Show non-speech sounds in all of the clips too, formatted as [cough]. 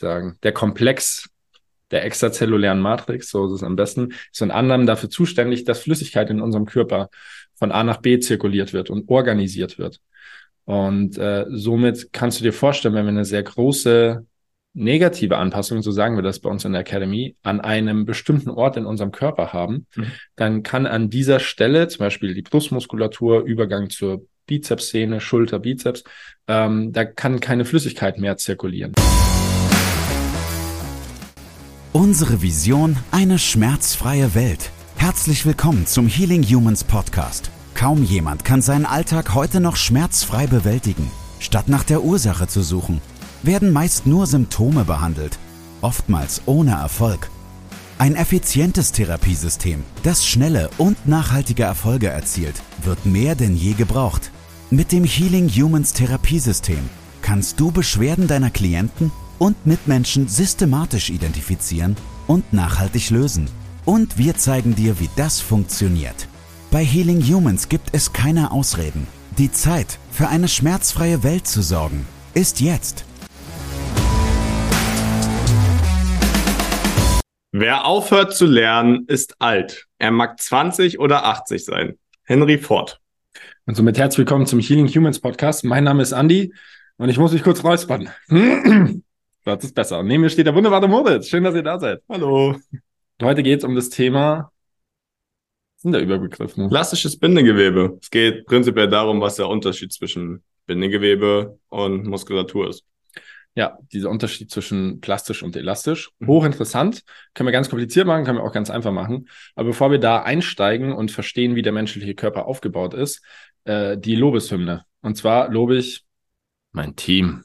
sagen, der Komplex der extrazellulären Matrix, so ist es am besten, ist unter anderem dafür zuständig, dass Flüssigkeit in unserem Körper von A nach B zirkuliert wird und organisiert wird. Und äh, somit kannst du dir vorstellen, wenn wir eine sehr große negative Anpassung, so sagen wir das bei uns in der Academy, an einem bestimmten Ort in unserem Körper haben, mhm. dann kann an dieser Stelle, zum Beispiel die Brustmuskulatur, Übergang zur Bizepssehne, Schulter, Bizeps, ähm, da kann keine Flüssigkeit mehr zirkulieren. Unsere Vision, eine schmerzfreie Welt. Herzlich willkommen zum Healing Humans Podcast. Kaum jemand kann seinen Alltag heute noch schmerzfrei bewältigen. Statt nach der Ursache zu suchen, werden meist nur Symptome behandelt, oftmals ohne Erfolg. Ein effizientes Therapiesystem, das schnelle und nachhaltige Erfolge erzielt, wird mehr denn je gebraucht. Mit dem Healing Humans Therapiesystem kannst du Beschwerden deiner Klienten und Mitmenschen systematisch identifizieren und nachhaltig lösen. Und wir zeigen dir, wie das funktioniert. Bei Healing Humans gibt es keine Ausreden. Die Zeit, für eine schmerzfreie Welt zu sorgen, ist jetzt. Wer aufhört zu lernen, ist alt. Er mag 20 oder 80 sein. Henry Ford. Und somit herzlich willkommen zum Healing Humans Podcast. Mein Name ist Andy und ich muss mich kurz räuspern. [clears throat] Das ist besser. neben mir steht der wunderbare Moritz. Schön, dass ihr da seid. Hallo. Heute geht es um das Thema, was sind der Überbegriff? Ne? Klassisches Bindegewebe. Es geht prinzipiell darum, was der Unterschied zwischen Bindegewebe und Muskulatur ist. Ja, dieser Unterschied zwischen plastisch und elastisch. Mhm. Hochinteressant. Können wir ganz kompliziert machen, können wir auch ganz einfach machen. Aber bevor wir da einsteigen und verstehen, wie der menschliche Körper aufgebaut ist, äh, die Lobeshymne. Und zwar lobe ich mein Team.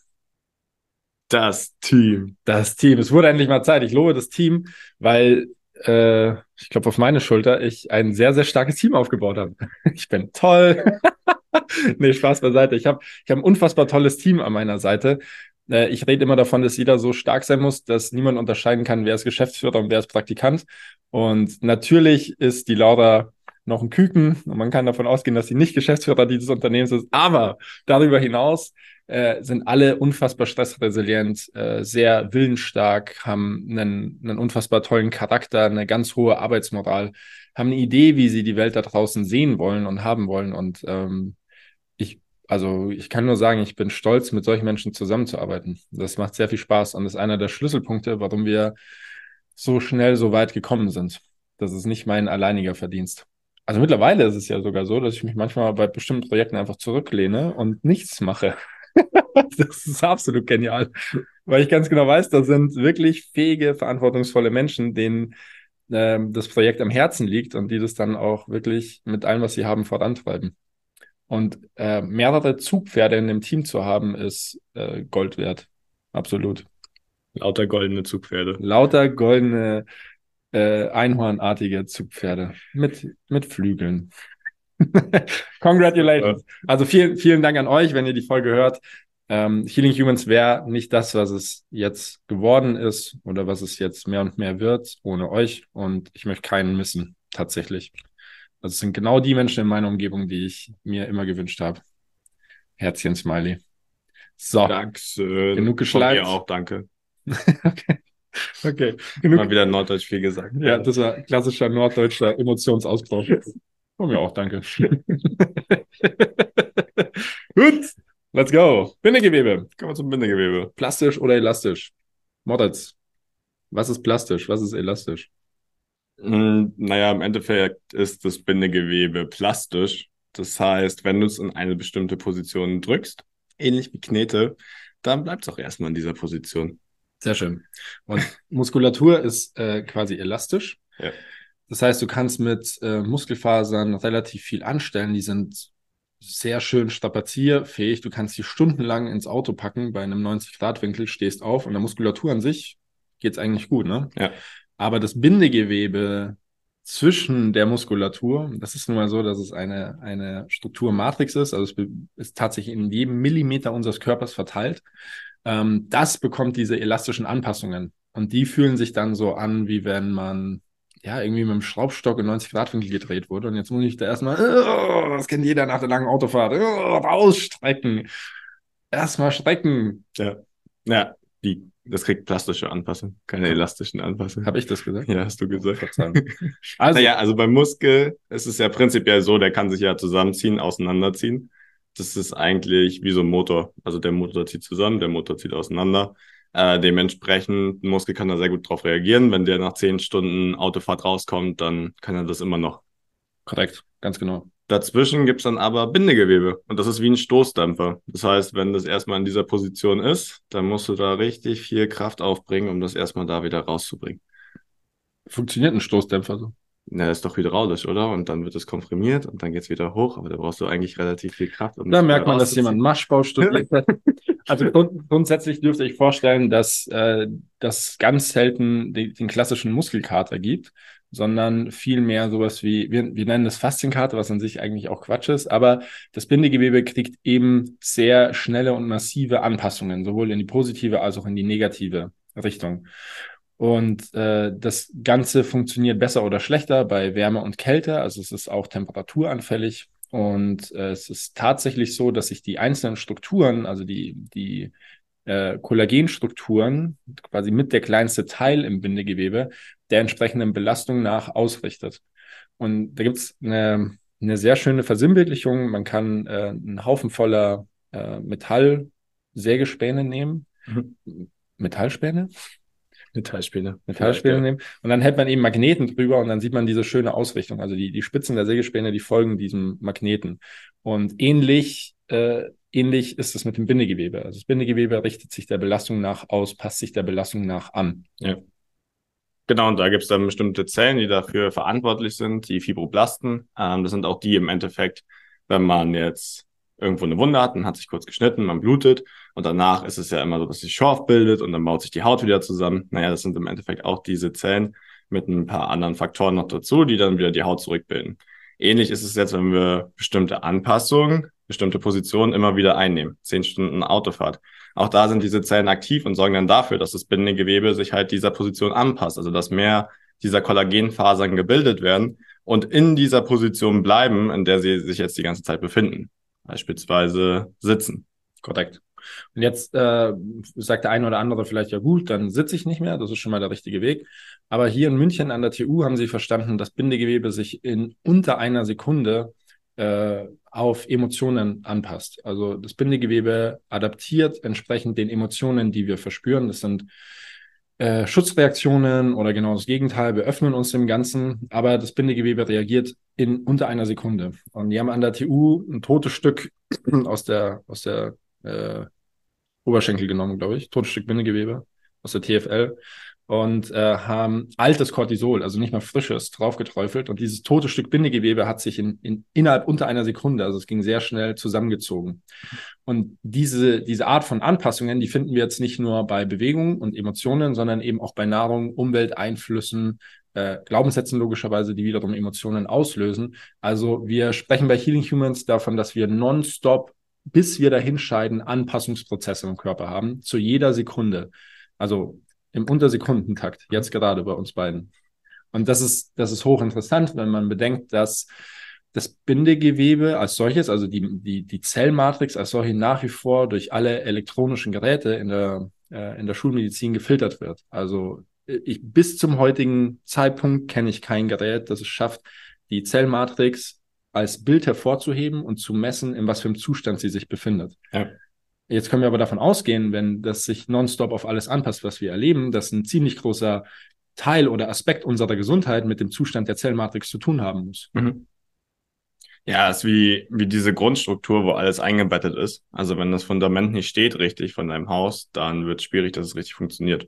Das Team. Das Team. Es wurde endlich mal Zeit. Ich lobe das Team, weil äh, ich glaube auf meine Schulter ich ein sehr, sehr starkes Team aufgebaut habe. [laughs] Ich bin toll. [laughs] nee, Spaß beiseite. Ich habe ich hab ein unfassbar tolles Team an meiner Seite. Äh, ich rede immer davon, dass jeder so stark sein muss, dass niemand unterscheiden kann, wer ist Geschäftsführer und wer ist Praktikant. Und natürlich ist die Laura noch ein Küken und man kann davon ausgehen, dass sie nicht Geschäftsführer dieses Unternehmens ist. Aber darüber hinaus äh, sind alle unfassbar stressresilient, äh, sehr willensstark, haben einen, einen unfassbar tollen Charakter, eine ganz hohe Arbeitsmoral, haben eine Idee, wie sie die Welt da draußen sehen wollen und haben wollen. Und ähm, ich, also ich kann nur sagen, ich bin stolz, mit solchen Menschen zusammenzuarbeiten. Das macht sehr viel Spaß und ist einer der Schlüsselpunkte, warum wir so schnell so weit gekommen sind. Das ist nicht mein alleiniger Verdienst. Also mittlerweile ist es ja sogar so, dass ich mich manchmal bei bestimmten Projekten einfach zurücklehne und nichts mache. [laughs] das ist absolut genial, weil ich ganz genau weiß, da sind wirklich fähige, verantwortungsvolle Menschen, denen äh, das Projekt am Herzen liegt und die das dann auch wirklich mit allem, was sie haben, vorantreiben. Und äh, mehrere Zugpferde in dem Team zu haben, ist äh, Gold wert. Absolut. Lauter goldene Zugpferde. Lauter goldene, äh, einhornartige Zugpferde mit, mit Flügeln. [laughs] Congratulations. Also vielen, vielen Dank an euch, wenn ihr die Folge hört. Ähm, Healing Humans wäre nicht das, was es jetzt geworden ist oder was es jetzt mehr und mehr wird, ohne euch. Und ich möchte keinen missen, tatsächlich. Also es sind genau die Menschen in meiner Umgebung, die ich mir immer gewünscht habe. Herzchen Smiley. So. Dankeschön. Genug geschleift. Von mir auch, danke. [laughs] okay. Okay. Genug. Mal wieder Norddeutsch viel gesagt. Ja, das war klassischer norddeutscher Emotionsausbruch. Von mir auch, danke. [laughs] Gut, let's go. Bindegewebe. Kommen wir zum Bindegewebe. Plastisch oder elastisch? Moritz, was ist plastisch? Was ist elastisch? Mm, naja, im Endeffekt ist das Bindegewebe plastisch. Das heißt, wenn du es in eine bestimmte Position drückst, ähnlich wie Knete, dann bleibt es auch erstmal in dieser Position. Sehr schön. Und Muskulatur ist äh, quasi elastisch. Ja. Das heißt, du kannst mit äh, Muskelfasern relativ viel anstellen. Die sind sehr schön strapazierfähig. Du kannst die stundenlang ins Auto packen bei einem 90-Grad-Winkel, stehst auf und der Muskulatur an sich geht's eigentlich gut, ne? Ja. Aber das Bindegewebe zwischen der Muskulatur, das ist nun mal so, dass es eine, eine Strukturmatrix ist, also es ist tatsächlich in jedem Millimeter unseres Körpers verteilt. Ähm, das bekommt diese elastischen Anpassungen. Und die fühlen sich dann so an, wie wenn man ja, irgendwie mit dem Schraubstock in 90 Grad Winkel gedreht wurde. Und jetzt muss ich da erstmal, oh, das kennt jeder nach der langen Autofahrt, oh, rausstrecken. Erstmal strecken. Ja. Ja, die Das kriegt plastische Anpassung, keine elastischen Anpassungen. Habe ich das gesagt? Ja, hast du gesagt. Also, naja, also beim Muskel ist es ja prinzipiell so, der kann sich ja zusammenziehen, auseinanderziehen. Das ist eigentlich wie so ein Motor. Also der Motor zieht zusammen, der Motor zieht auseinander. Äh, dementsprechend, ein Muskel kann da sehr gut drauf reagieren. Wenn der nach zehn Stunden Autofahrt rauskommt, dann kann er das immer noch. korrekt, ganz genau. Dazwischen gibt's dann aber Bindegewebe und das ist wie ein Stoßdämpfer. Das heißt, wenn das erstmal in dieser Position ist, dann musst du da richtig viel Kraft aufbringen, um das erstmal da wieder rauszubringen. Funktioniert ein Stoßdämpfer so? Na, ist doch hydraulisch, oder? Und dann wird es komprimiert und dann geht's wieder hoch, aber da brauchst du eigentlich relativ viel Kraft. Um Da das merkt man, dass jemand Maschbau studiert hat. [laughs] Also grund grundsätzlich dürfte ich vorstellen, dass äh, das ganz selten den, den klassischen Muskelkater gibt, sondern vielmehr sowas wie, wir, wir nennen das Faszienkater, was an sich eigentlich auch Quatsch ist, aber das Bindegewebe kriegt eben sehr schnelle und massive Anpassungen, sowohl in die positive als auch in die negative Richtung. Und äh, das Ganze funktioniert besser oder schlechter bei Wärme und Kälte, also es ist auch temperaturanfällig. Und äh, es ist tatsächlich so, dass sich die einzelnen Strukturen, also die, die äh, Kollagenstrukturen, quasi mit der kleinste Teil im Bindegewebe, der entsprechenden Belastung nach ausrichtet. Und da gibt es eine, eine sehr schöne Versinnbildlichung. Man kann äh, einen Haufen voller äh, Metallsägespäne nehmen. Mhm. Metallspäne? Metallspäne. Metallspäne Ja, nehmen. Und dann hält man eben Magneten drüber und dann sieht man diese schöne Ausrichtung. Also die, die Spitzen der Sägespäne, die folgen diesem Magneten. Und ähnlich, äh, ähnlich ist es mit dem Bindegewebe. Also das Bindegewebe richtet sich der Belastung nach aus, passt sich der Belastung nach an. Ja. Genau, und da gibt's dann bestimmte Zellen, die dafür verantwortlich sind, die Fibroblasten. Ähm, das sind auch die im Endeffekt, wenn man jetzt irgendwo eine Wunde hat, man hat sich kurz geschnitten, man blutet und danach ist es ja immer so, dass sich Schorf bildet und dann baut sich die Haut wieder zusammen. Naja, das sind im Endeffekt auch diese Zellen mit ein paar anderen Faktoren noch dazu, die dann wieder die Haut zurückbilden. Ähnlich ist es jetzt, wenn wir bestimmte Anpassungen, bestimmte Positionen immer wieder einnehmen. Zehn Stunden Autofahrt. Auch da sind diese Zellen aktiv und sorgen dann dafür, dass das Bindegewebe sich halt dieser Position anpasst. Also dass mehr dieser Kollagenfasern gebildet werden und in dieser Position bleiben, in der sie sich jetzt die ganze Zeit befinden. Beispielsweise sitzen. Korrekt. Und jetzt äh, sagt der eine oder andere vielleicht, ja gut, dann sitze ich nicht mehr, das ist schon mal der richtige Weg. Aber hier in München an der TU haben sie verstanden, dass Bindegewebe sich in unter einer Sekunde äh, auf Emotionen anpasst. Also das Bindegewebe adaptiert entsprechend den Emotionen, die wir verspüren. Das sind äh, Schutzreaktionen oder genau das Gegenteil. Wir öffnen uns dem Ganzen, aber das Bindegewebe reagiert in unter einer Sekunde. Und die haben an der TU ein totes Stück [clears throat] aus der, aus der äh, Oberschenkel genommen, glaube ich, totes Stück Bindegewebe aus der TFL und äh, haben altes Cortisol, also nicht mal frisches, draufgeträufelt. Und dieses tote Stück Bindegewebe hat sich in, in, innerhalb unter einer Sekunde, also es ging sehr schnell zusammengezogen. Und diese, diese Art von Anpassungen, die finden wir jetzt nicht nur bei Bewegungen und Emotionen, sondern eben auch bei Nahrung, Umwelteinflüssen, äh, Glaubenssätzen logischerweise, die wiederum Emotionen auslösen. Also wir sprechen bei Healing Humans davon, dass wir nonstop, bis wir dahin scheiden, Anpassungsprozesse im Körper haben, zu jeder Sekunde. Also im Untersekundentakt, jetzt gerade bei uns beiden. Und das ist, das ist hochinteressant, wenn man bedenkt, dass das Bindegewebe als solches, also die, die, die Zellmatrix als solche nach wie vor durch alle elektronischen Geräte in der, äh, in der Schulmedizin gefiltert wird. Also ich, bis zum heutigen Zeitpunkt kenne ich kein Gerät, das es schafft, die Zellmatrix als Bild hervorzuheben und zu messen, in was für einem Zustand sie sich befindet. Ja. Jetzt können wir aber davon ausgehen, wenn das sich nonstop auf alles anpasst, was wir erleben, dass ein ziemlich großer Teil oder Aspekt unserer Gesundheit mit dem Zustand der Zellmatrix zu tun haben muss. Mhm. Ja, es ist wie, wie diese Grundstruktur, wo alles eingebettet ist. Also wenn das Fundament nicht steht richtig von deinem Haus, dann wird es schwierig, dass es richtig funktioniert.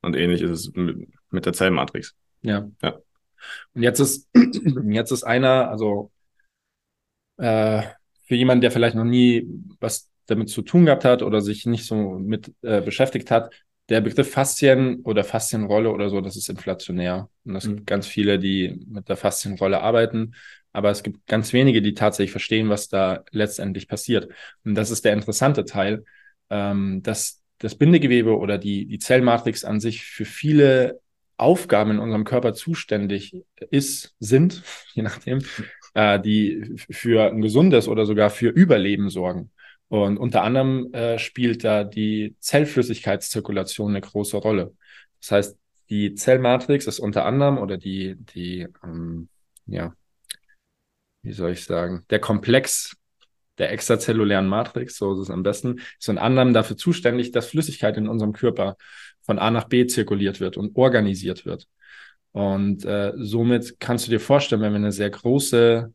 Und ähnlich ist es mit, mit der Zellmatrix. Ja. Ja. Und jetzt ist, [clears throat] jetzt ist einer, also äh, für jemanden, der vielleicht noch nie was damit zu tun gehabt hat oder sich nicht so mit äh, beschäftigt hat, der Begriff Faszien oder Faszienrolle oder so, das ist inflationär. Und es Mhm. gibt ganz viele, die mit der Faszienrolle arbeiten, aber es gibt ganz wenige, die tatsächlich verstehen, was da letztendlich passiert. Und das ist der interessante Teil, ähm, dass das Bindegewebe oder die, die Zellmatrix an sich für viele Aufgaben in unserem Körper zuständig ist, sind, [laughs] je nachdem, äh, die für ein gesundes oder sogar für Überleben sorgen. Und unter anderem äh, spielt da die Zellflüssigkeitszirkulation eine große Rolle. Das heißt, die Zellmatrix ist unter anderem oder die, die, ähm, ja, wie soll ich sagen, der Komplex der extrazellulären Matrix, so ist es am besten, ist unter anderem dafür zuständig, dass Flüssigkeit in unserem Körper von A nach B zirkuliert wird und organisiert wird. Und äh, somit kannst du dir vorstellen, wenn wir eine sehr große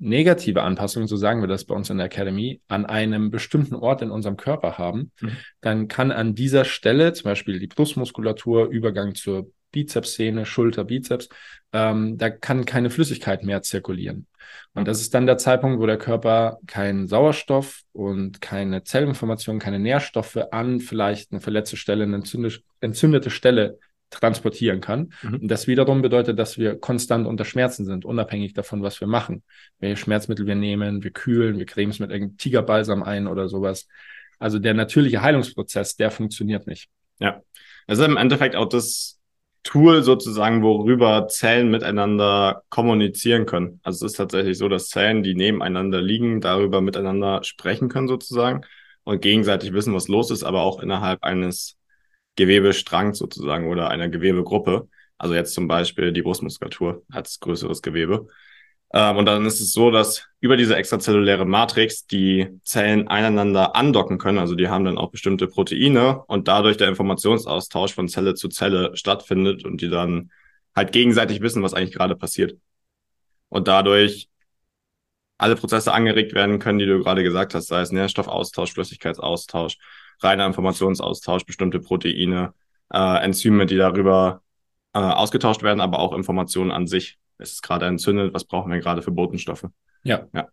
negative Anpassung, so sagen wir das bei uns in der Academy, an einem bestimmten Ort in unserem Körper haben, mhm. dann kann an dieser Stelle, zum Beispiel die Brustmuskulatur, Übergang zur Bizepssehne, Schulter, Bizeps, ähm, da kann keine Flüssigkeit mehr zirkulieren. Und das ist dann der Zeitpunkt, wo der Körper keinen Sauerstoff und keine Zellinformation, keine Nährstoffe an vielleicht eine verletzte Stelle, eine entzündete Stelle transportieren kann. Mhm. Und das wiederum bedeutet, dass wir konstant unter Schmerzen sind, unabhängig davon, was wir machen. Welche Schmerzmittel wir nehmen, wir kühlen, wir cremen es mit irgendeinem Tigerbalsam ein oder sowas. Also der natürliche Heilungsprozess, der funktioniert nicht. Ja, also im Endeffekt auch das Tool sozusagen, worüber Zellen miteinander kommunizieren können. Also es ist tatsächlich so, dass Zellen, die nebeneinander liegen, darüber miteinander sprechen können sozusagen und gegenseitig wissen, was los ist, aber auch innerhalb eines Gewebestrangs sozusagen oder einer Gewebegruppe. Also jetzt zum Beispiel die Brustmuskulatur als größeres Gewebe. Ähm, und dann ist es so, dass über diese extrazelluläre Matrix die Zellen einander andocken können. Also die haben dann auch bestimmte Proteine und dadurch der Informationsaustausch von Zelle zu Zelle stattfindet und die dann halt gegenseitig wissen, was eigentlich gerade passiert. Und dadurch alle Prozesse angeregt werden können, die du gerade gesagt hast, sei es Nährstoffaustausch, Flüssigkeitsaustausch, reiner Informationsaustausch, bestimmte Proteine, äh, Enzyme, die darüber äh, ausgetauscht werden, aber auch Informationen an sich. Es ist gerade entzündet, was brauchen wir gerade für Botenstoffe? Ja. ja.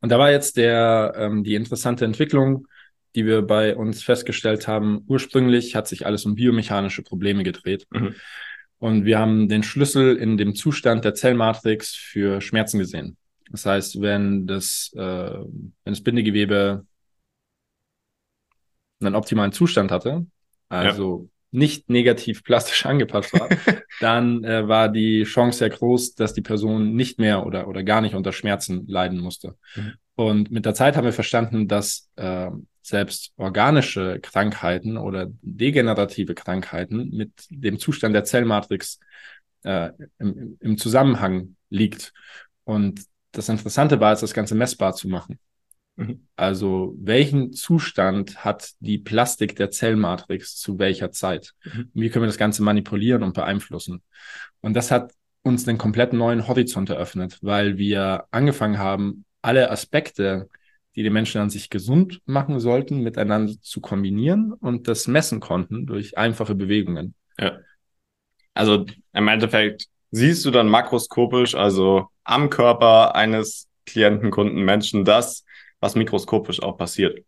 Und da war jetzt der, ähm, die interessante Entwicklung, die wir bei uns festgestellt haben. Ursprünglich hat sich alles um biomechanische Probleme gedreht. Mhm. Und wir haben den Schlüssel in dem Zustand der Zellmatrix für Schmerzen gesehen. Das heißt, wenn das, äh, wenn das Bindegewebe einen optimalen Zustand hatte, also ja. nicht negativ plastisch [laughs] angepasst war, [laughs] dann äh, war die Chance sehr groß, dass die Person nicht mehr oder, oder gar nicht unter Schmerzen leiden musste. Mhm. Und mit der Zeit haben wir verstanden, dass äh, selbst organische Krankheiten oder degenerative Krankheiten mit dem Zustand der Zellmatrix äh, im, im Zusammenhang liegt. Und das Interessante war es, das Ganze messbar zu machen. Mhm. Also welchen Zustand hat die Plastik der Zellmatrix zu welcher Zeit? Mhm. Wie können wir das Ganze manipulieren und beeinflussen? Und das hat uns einen komplett neuen Horizont eröffnet, weil wir angefangen haben, alle Aspekte, die die Menschen an sich gesund machen sollten, miteinander zu kombinieren und das messen konnten durch einfache Bewegungen. Ja. Also im Endeffekt siehst du dann makroskopisch, also am Körper eines Klienten, Kunden, Menschen, das, was mikroskopisch auch passiert.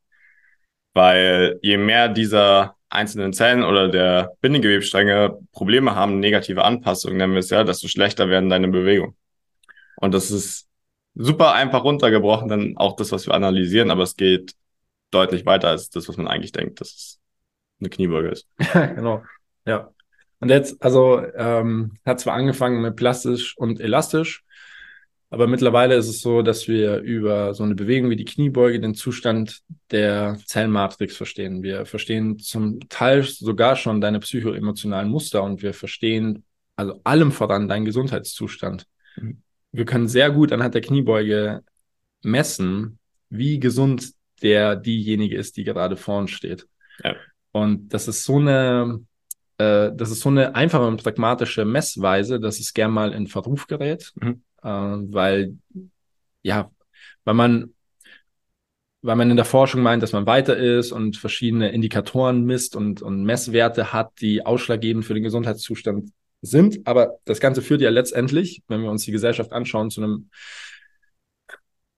Weil je mehr dieser einzelnen Zellen oder der Bindegewebstränge Probleme haben, negative Anpassungen nennen wir es ja, desto schlechter werden deine Bewegungen. Und das ist super einfach runtergebrochen, dann auch das, was wir analysieren, aber es geht deutlich weiter als das, was man eigentlich denkt, dass es eine Kniebeuge ist. [laughs] Genau. Ja. Und jetzt, also ähm, hat zwar angefangen mit plastisch und elastisch, aber mittlerweile ist es so, dass wir über so eine Bewegung wie die Kniebeuge den Zustand der Zellmatrix verstehen. Wir verstehen zum Teil sogar schon deine psychoemotionalen Muster und wir verstehen also allem voran deinen Gesundheitszustand. Mhm. Wir können sehr gut anhand der Kniebeuge messen, wie gesund der diejenige ist, die gerade vorn steht. Ja. Und das ist so eine, äh, das ist so eine einfache und pragmatische Messweise, dass es gern mal in Verruf gerät. Mhm äh, weil, ja, weil man, weil man in der Forschung meint, dass man weiter ist und verschiedene Indikatoren misst und, und Messwerte hat, die ausschlaggebend für den Gesundheitszustand sind. Aber das Ganze führt ja letztendlich, wenn wir uns die Gesellschaft anschauen, zu einem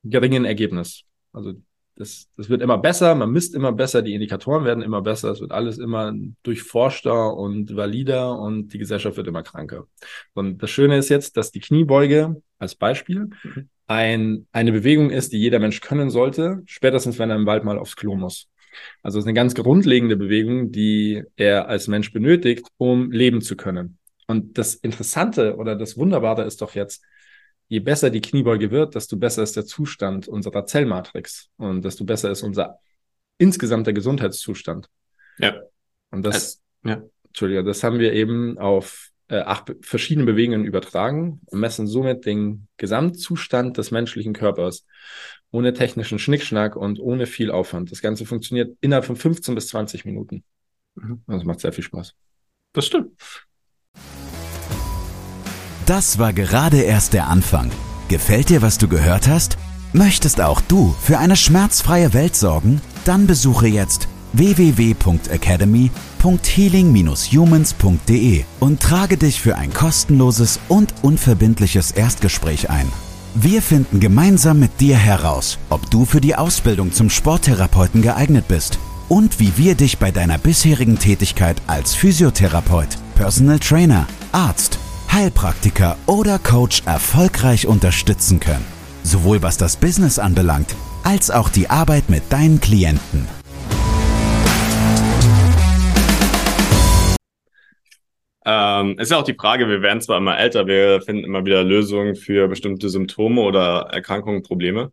geringen Ergebnis. Also das, das wird immer besser, man misst immer besser, die Indikatoren werden immer besser, es wird alles immer durchforschter und valider und die Gesellschaft wird immer kranker. Und das Schöne ist jetzt, dass die Kniebeuge als Beispiel ein, eine Bewegung ist, die jeder Mensch können sollte, spätestens wenn er im Wald mal aufs Klo muss. Also es ist eine ganz grundlegende Bewegung, die er als Mensch benötigt, um leben zu können. Und das Interessante oder das Wunderbare ist doch jetzt, je besser die Kniebeuge wird, desto besser ist der Zustand unserer Zellmatrix und desto besser ist unser insgesamt der Gesundheitszustand. Ja. Und das, ja. Entschuldigung, das haben wir eben auf äh, acht verschiedene Bewegungen übertragen und messen somit den Gesamtzustand des menschlichen Körpers ohne technischen Schnickschnack und ohne viel Aufwand. Das Ganze funktioniert innerhalb von 15 bis 20 Minuten. Mhm. Das macht sehr viel Spaß. Das stimmt. Das war gerade erst der Anfang. Gefällt dir, was du gehört hast? Möchtest auch du für eine schmerzfreie Welt sorgen? Dann besuche jetzt www.academy.healing-humans.de und trage dich für ein kostenloses und unverbindliches Erstgespräch ein. Wir finden gemeinsam mit dir heraus, ob du für die Ausbildung zum Sporttherapeuten geeignet bist und wie wir dich bei deiner bisherigen Tätigkeit als Physiotherapeut, Personal Trainer, Arzt, Heilpraktiker oder Coach erfolgreich unterstützen können. Sowohl was das Business anbelangt, als auch die Arbeit mit deinen Klienten. Ähm, ist ja auch die Frage, wir werden zwar immer älter, wir finden immer wieder Lösungen für bestimmte Symptome oder Erkrankungen, Probleme,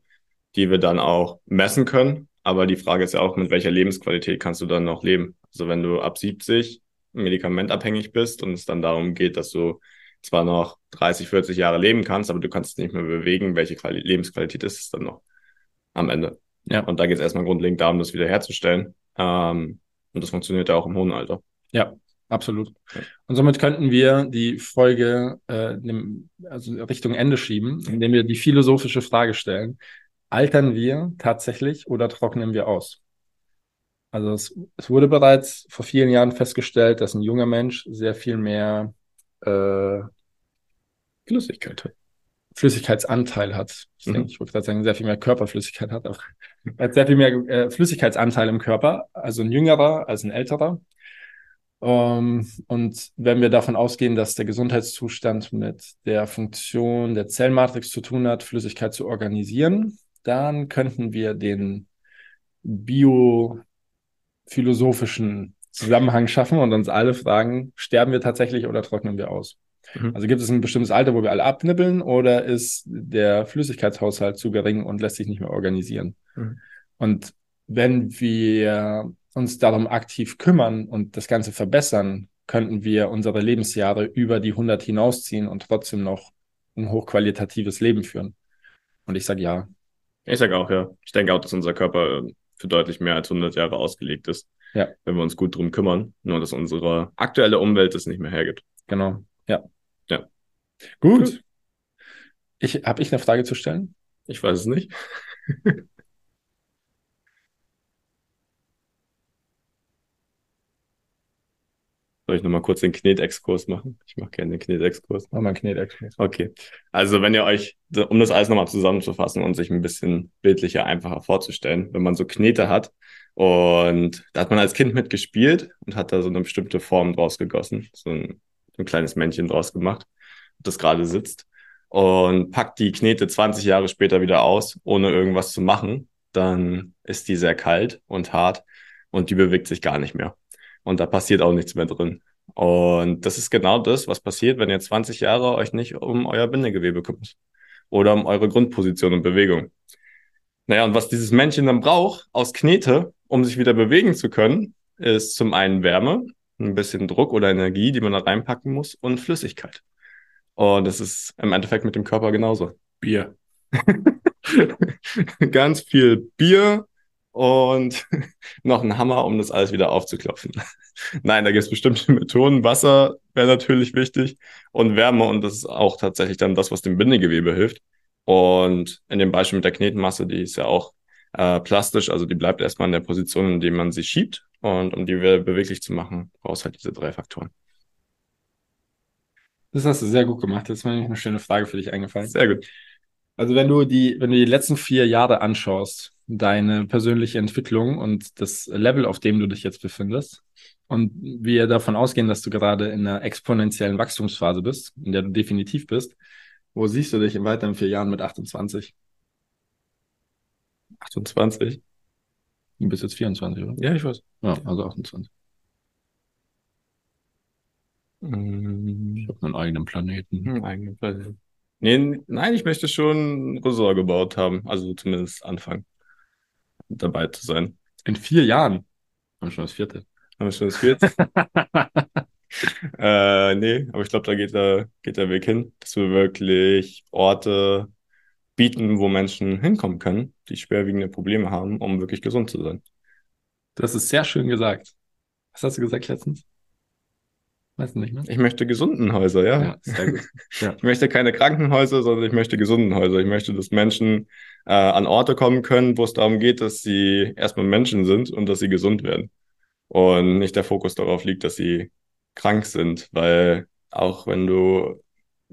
die wir dann auch messen können. Aber die Frage ist ja auch, mit welcher Lebensqualität kannst du dann noch leben? Also wenn du ab 70 medikamentabhängig bist und es dann darum geht, dass du zwar noch 30, 40 Jahre leben kannst, aber du kannst es nicht mehr bewegen, welche Quali Lebensqualität ist es dann noch am Ende? Ja. Und da geht es erstmal grundlegend darum, das wiederherzustellen. Ähm, und das funktioniert ja auch im hohen Alter. Ja, absolut. Und somit könnten wir die Folge äh, dem, also Richtung Ende schieben, indem wir die philosophische Frage stellen. Altern wir tatsächlich oder trocknen wir aus? Also es, es wurde bereits vor vielen Jahren festgestellt, dass ein junger Mensch sehr viel mehr äh, Flüssigkeit hat. Flüssigkeitsanteil hat. Ich, Mhm. denke, ich würde gerade sagen, sehr viel mehr Körperflüssigkeit hat, auch er [laughs] hat sehr viel mehr äh, Flüssigkeitsanteil im Körper, also ein jüngerer als ein älterer. Ähm, und wenn wir davon ausgehen, dass der Gesundheitszustand mit der Funktion der Zellmatrix zu tun hat, Flüssigkeit zu organisieren, dann könnten wir den biophilosophischen Zusammenhang schaffen und uns alle fragen, sterben wir tatsächlich oder trocknen wir aus? Mhm. Also gibt es ein bestimmtes Alter, wo wir alle abnippeln oder ist der Flüssigkeitshaushalt zu gering und lässt sich nicht mehr organisieren? Mhm. Und wenn wir uns darum aktiv kümmern und das Ganze verbessern, könnten wir unsere Lebensjahre über die 100 hinausziehen und trotzdem noch ein hochqualitatives Leben führen. Und ich sage ja. Ich sage auch, ja. Ich denke auch, dass unser Körper äh, für deutlich mehr als 100 Jahre ausgelegt ist. Ja. Wenn wir uns gut drum kümmern. Nur, dass unsere aktuelle Umwelt es nicht mehr hergibt. Genau. Ja. Ja. Gut. Gut. Ich, habe ich eine Frage zu stellen? Ich weiß es nicht. [laughs] Soll ich nochmal kurz den Knetexkurs machen? Ich mache gerne den Knetexkurs. Mach mal einen Knetexkurs. Okay. Also wenn ihr euch, um das alles nochmal zusammenzufassen und sich ein bisschen bildlicher, einfacher vorzustellen, wenn man so Knete hat und da hat man als Kind mitgespielt und hat da so eine bestimmte Form draus gegossen, so ein, ein kleines Männchen draus gemacht, das gerade sitzt und packt die Knete 20 Jahre später wieder aus, ohne irgendwas zu machen, dann ist die sehr kalt und hart und die bewegt sich gar nicht mehr. Und da passiert auch nichts mehr drin. Und das ist genau das, was passiert, wenn ihr 20 Jahre euch nicht um euer Bindegewebe kümmert. Oder um eure Grundposition und Bewegung. Naja, und was dieses Männchen dann braucht aus Knete, um sich wieder bewegen zu können, ist zum einen Wärme, ein bisschen Druck oder Energie, die man da reinpacken muss, und Flüssigkeit. Und das ist im Endeffekt mit dem Körper genauso. Bier. [laughs] Ganz viel Bier und [laughs] noch ein Hammer, um das alles wieder aufzuklopfen. [laughs] Nein, da gibt es bestimmte Methoden. Wasser wäre natürlich wichtig und Wärme und das ist auch tatsächlich dann das, was dem Bindegewebe hilft. Und in dem Beispiel mit der Knetmasse, die ist ja auch äh, plastisch, also die bleibt erstmal in der Position, in der man sie schiebt. Und um die beweglich zu machen, brauchst halt diese drei Faktoren. Das hast du sehr gut gemacht. Jetzt ist mir eine schöne Frage für dich eingefallen. Sehr gut. Also wenn du die, wenn du die letzten vier Jahre anschaust, deine persönliche Entwicklung und das Level, auf dem du dich jetzt befindest, und wir davon ausgehen, dass du gerade in einer exponentiellen Wachstumsphase bist, in der du definitiv bist, wo siehst du dich in weiteren vier Jahren mit 28? 28. Du bist jetzt 24, oder? Ja, ich weiß. Ja, also 28. Mhm. Ich habe einen eigenen Planeten. Hm, eigene Planeten. Nee, nein, ich möchte schon ein Ressort gebaut haben. Also zumindest anfangen, dabei zu sein. In vier Jahren. Haben wir schon das vierte. Haben wir schon das vierte? [laughs] äh, nee, aber ich glaube, da geht der, geht der Weg hin, dass wir wirklich Orte bieten, wo Menschen hinkommen können, die schwerwiegende Probleme haben, um wirklich gesund zu sein. Das ist sehr schön gesagt. Was hast du gesagt letztens? Weißt du nicht mehr? Ich möchte gesunden Häuser, ja. Ja, sehr gut. [laughs] Ja. Ich möchte keine Krankenhäuser, sondern ich möchte gesunden Häuser. Ich möchte, dass Menschen äh, an Orte kommen können, wo es darum geht, dass sie erstmal Menschen sind und dass sie gesund werden. Und nicht der Fokus darauf liegt, dass sie krank sind, weil auch wenn du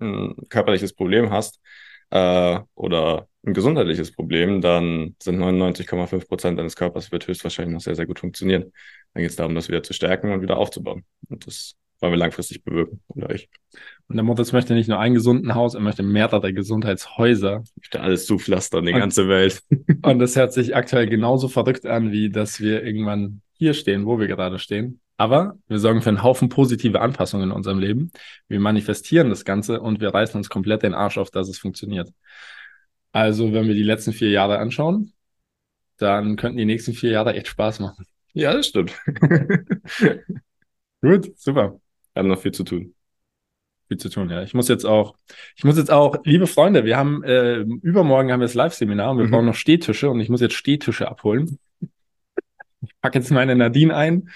ein körperliches Problem hast äh, oder ein gesundheitliches Problem, dann sind 99,5 Prozent deines Körpers wird höchstwahrscheinlich noch sehr, sehr gut funktionieren. Dann geht es darum, das wieder zu stärken und wieder aufzubauen. Und das wollen wir langfristig bewirken, oder ich. Und der Moritz möchte nicht nur ein gesunden Haus, er möchte mehrere Gesundheitshäuser. Ich möchte alles zupflastern, die und, ganze Welt. [laughs] und das hört sich aktuell genauso verrückt an, wie dass wir irgendwann hier stehen, wo wir gerade stehen. Aber wir sorgen für einen Haufen positive Anpassungen in unserem Leben. Wir manifestieren das Ganze und wir reißen uns komplett den Arsch auf, dass es funktioniert. Also, wenn wir die letzten vier Jahre anschauen, dann könnten die nächsten vier Jahre echt Spaß machen. Ja, das stimmt. [laughs] Gut, super. Wir haben noch viel zu tun. Viel zu tun, ja. Ich muss jetzt auch, ich muss jetzt auch, liebe Freunde, wir haben, äh, übermorgen haben wir das Live-Seminar und wir mhm. brauchen noch Stehtische und ich muss jetzt Stehtische abholen. Ich packe jetzt meine Nadine ein,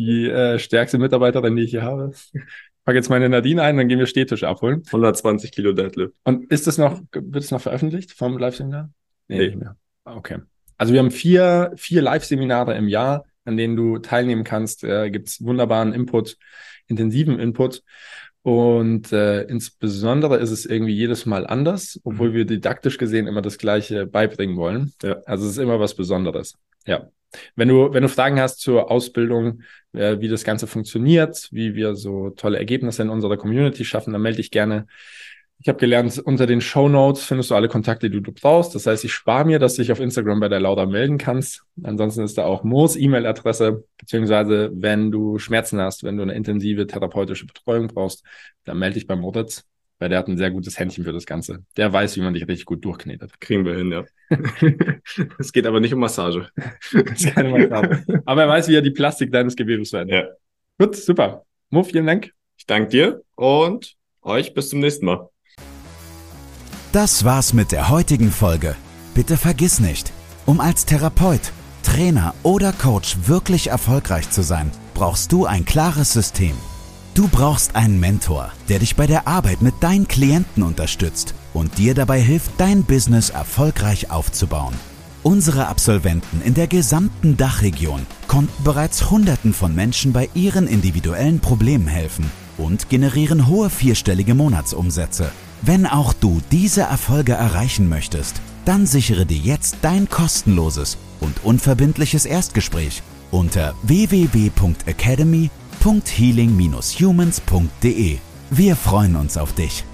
die äh, stärkste Mitarbeiterin, die ich hier habe. Ich packe jetzt meine Nadine ein, dann gehen wir Stehtische abholen. 120 Kilo Deadlift. Und ist das noch, wird es noch veröffentlicht vom Live-Seminar? Nee, nee, nicht mehr. Okay. Also wir haben vier, vier Live-Seminare im Jahr, an denen du teilnehmen kannst. Äh, Gibt es wunderbaren Input intensiven Input. Und äh, insbesondere ist es irgendwie jedes Mal anders, obwohl mhm. wir didaktisch gesehen immer das Gleiche beibringen wollen. Ja. Also es ist immer was Besonderes. Ja. Wenn du, wenn du Fragen hast zur Ausbildung, äh, wie das Ganze funktioniert, wie wir so tolle Ergebnisse in unserer Community schaffen, dann melde dich gerne ich habe gelernt, unter den Show Notes findest du alle Kontakte, die du brauchst. Das heißt, ich spare mir, dass du dich auf Instagram bei der Lauda melden kannst. Ansonsten ist da auch Moos E-Mail-Adresse, beziehungsweise wenn du Schmerzen hast, wenn du eine intensive therapeutische Betreuung brauchst, dann melde dich bei Moritz, weil der hat ein sehr gutes Händchen für das Ganze. Der weiß, wie man dich richtig gut durchknetet. Kriegen wir hin, ja. [laughs] es geht aber nicht um Massage. [laughs] das ist keine Massage. Aber er weiß, wie er die Plastik deines Gewebes verändert. Ja. Gut, super. Mo, vielen Dank. Ich danke dir und euch bis zum nächsten Mal. Das war's mit der heutigen Folge. Bitte vergiss nicht, um als Therapeut, Trainer oder Coach wirklich erfolgreich zu sein, brauchst du ein klares System. Du brauchst einen Mentor, der dich bei der Arbeit mit deinen Klienten unterstützt und dir dabei hilft, dein Business erfolgreich aufzubauen. Unsere Absolventen in der gesamten Dachregion konnten bereits Hunderten von Menschen bei ihren individuellen Problemen helfen und generieren hohe vierstellige Monatsumsätze. Wenn auch du diese Erfolge erreichen möchtest, dann sichere dir jetzt dein kostenloses und unverbindliches Erstgespräch unter www.academy.healing-humans.de. Wir freuen uns auf dich.